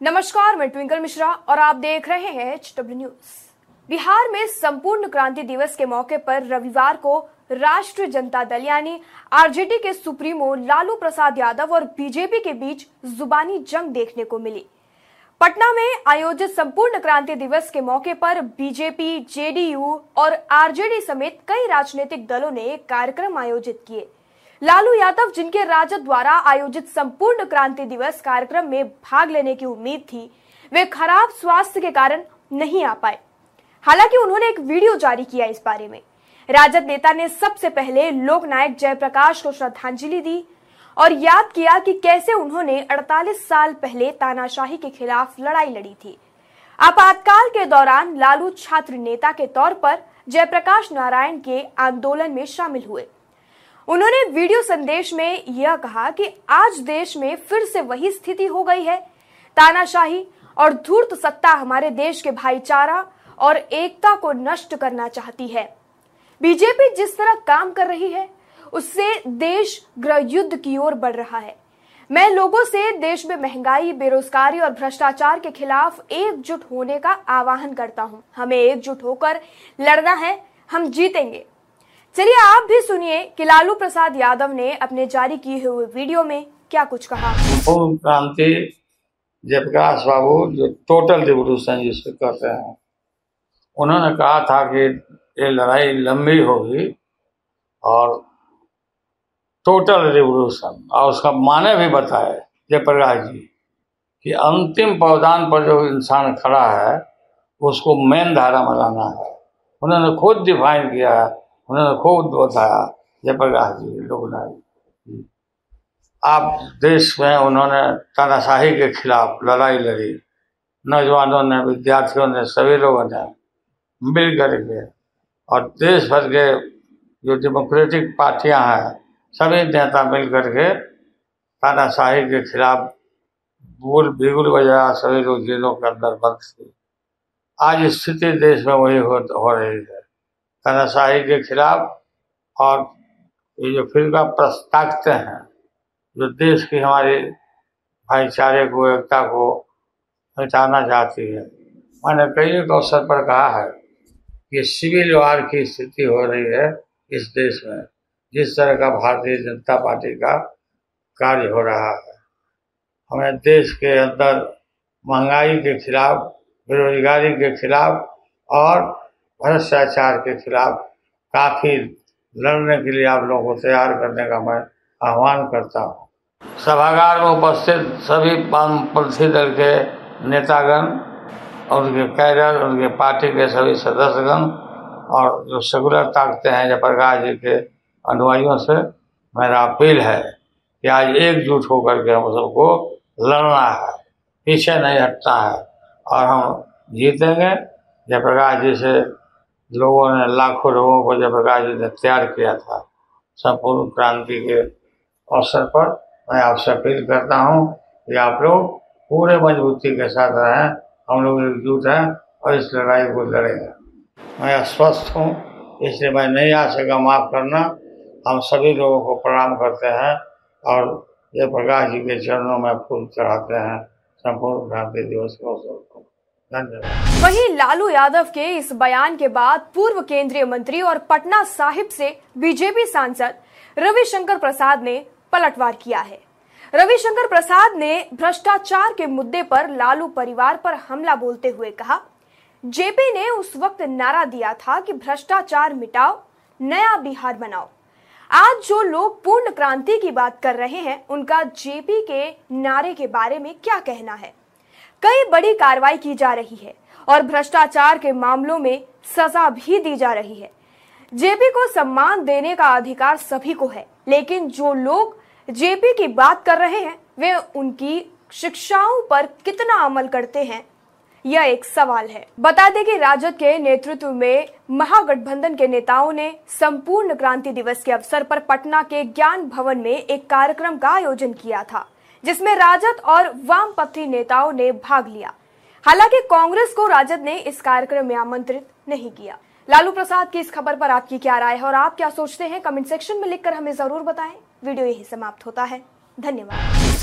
नमस्कार, मैं ट्विंकल मिश्रा और आप देख रहे हैं एच डब्ल्यू न्यूज़ बिहार में संपूर्ण क्रांति दिवस के मौके पर रविवार को राष्ट्रीय जनता दल यानी आरजेडी के सुप्रीमो लालू प्रसाद यादव और बीजेपी के बीच जुबानी जंग देखने को मिली। पटना में आयोजित संपूर्ण क्रांति दिवस के मौके पर बीजेपी जेडीयू और आरजेडी समेत कई राजनीतिक दलों ने कार्यक्रम आयोजित किए। लालू यादव, जिनके राजद द्वारा आयोजित संपूर्ण क्रांति दिवस कार्यक्रम में भाग लेने की उम्मीद थी, वे खराब स्वास्थ्य के कारण नहीं आ पाए। हालाँकि उन्होंने एक वीडियो जारी किया इस बारे में। राजद नेता ने सबसे पहले लोकनायक जयप्रकाश को श्रद्धांजलि दी और याद किया कि कैसे उन्होंने 48 साल पहले तानाशाही के खिलाफ लड़ाई लड़ी थी। आपातकाल के दौरान लालू छात्र नेता के तौर पर जयप्रकाश नारायण के आंदोलन में शामिल हुए। उन्होंने वीडियो संदेश में यह कहा कि आज देश में फिर से वही स्थिति हो गई है। तानाशाही और धूर्त सत्ता हमारे देश के भाईचारा और एकता को नष्ट करना चाहती है। बीजेपी जिस तरह काम कर रही है, उससे देश गृह युद्ध की ओर बढ़ रहा है। मैं लोगों से देश में महँगाई, बेरोजगारी और भ्रष्टाचार के खिलाफ एकजुट होने का आह्वान करता हूँ। हमें एकजुट होकर लड़ना है, हम जीतेंगे। चलिए आप भी सुनिए कि लालू प्रसाद यादव ने अपने जारी किए हुए वीडियो में क्या कुछ कहा। पूर्ण क्रांति जयप्रकाश बाबू, जो टोटल रिवोल्यूशन जिसको कहते हैं, उन्होंने कहा था कि ये लड़ाई लंबी होगी और टोटल रिवोल्यूशन और उसका माने भी बताए जयप्रकाश जी, कि अंतिम पौधान पर जो इंसान खड़ा है, उसको मेन धारा में लाना है। उन्होंने खुद डिफाइन किया है उन्होंने खुद बताया जयप्रकाश जी लोकनायक जी। आप देश में उन्होंने तानाशाही के खिलाफ लड़ाई लड़ी। नौजवानों ने विद्यार्थियों ने सभी लोगों ने मिल करके और देश भर के जो डेमोक्रेटिक पार्टियाँ हैं सभी नेता मिल करके तानाशाही के खिलाफ भूल बिगुल बजाया सभी लोग जेलों के अंदर बंद थे। आज स्थिति देश में वही हो, हो रही है। तानाशाही के खिलाफ और ये जो फिरका प्रस्तावते हैं, जो देश की हमारी भाईचारे को, एकता को मिटाना चाहती है। मैंने कई एक अवसर पर कहा है कि सिविल वार की स्थिति हो रही है इस देश में, जिस तरह का भारतीय जनता पार्टी का कार्य हो रहा है। हमें देश के अंदर महँगाई के खिलाफ, बेरोजगारी के खिलाफ और भ्रष्टाचार के खिलाफ काफ़ी लड़ने के लिए आप लोगों को तैयार करने का मैं आह्वान करता हूँ। सभागार में उपस्थित सभी वामपंथी दल के नेतागण और उनके कैडर, उनके पार्टी के सभी सदस्यगण और जो सेकुलर ताकते हैं जयप्रकाश जी के अनुयायियों से मेरा अपील है कि आज एकजुट होकर के हम सबको लड़ना है, पीछे नहीं हटना है और हम जीतेंगे। जयप्रकाश जी से लोगों ने लाखों लोगों को जयप्रकाश जी ने तैयार किया था, संपूर्ण क्रांति के अवसर पर मैं आपसे अपील करता हूँ कि आप लोग पूरे मजबूती के साथ रहें, हम लोग एकजुट हैं और इस लड़ाई को लड़ेंगे। मैं अस्वस्थ हूँ, इसलिए मैं नहीं आ सका माफ़ करना, हम सभी लोगों को प्रणाम करते हैं और ये प्रकाश जी के चरणों में फूल चढ़ाते हैं। संपूर्ण क्रांति दिवस के अवसर। पर वहीं लालू यादव के इस बयान के बाद पूर्व केंद्रीय मंत्री और पटना साहिब से बीजेपी सांसद रविशंकर प्रसाद ने पलटवार किया है। रविशंकर प्रसाद ने भ्रष्टाचार के मुद्दे पर लालू परिवार पर हमला बोलते हुए कहा, जेपी ने उस वक्त नारा दिया था कि भ्रष्टाचार मिटाओ, नया बिहार बनाओ। आज जो लोग पूर्ण क्रांति की बात कर रहे हैं, उनका जेपी के नारे के बारे में क्या कहना है? कई बड़ी कार्रवाई की जा रही है और भ्रष्टाचार के मामलों में सजा भी दी जा रही है। जेपी को सम्मान देने का अधिकार सभी को है, लेकिन जो लोग जेपी की बात कर रहे हैं, वे उनकी शिक्षाओं पर कितना अमल करते हैं, यह एक सवाल है। बता दें कि राजद के नेतृत्व में महागठबंधन के नेताओं ने संपूर्ण क्रांति दिवस के अवसर पर पटना के ज्ञान भवन में एक कार्यक्रम का आयोजन किया था। जिसमें राजद और वामपंथी नेताओं ने भाग लिया। हालाँकि कांग्रेस को राजद ने इस कार्यक्रम में आमंत्रित नहीं किया। लालू प्रसाद की इस खबर पर आपकी क्या राय है और आप क्या सोचते हैं? कमेंट सेक्शन में लिखकर हमें ज़रूर बताएँ। वीडियो यही समाप्त होता है। धन्यवाद।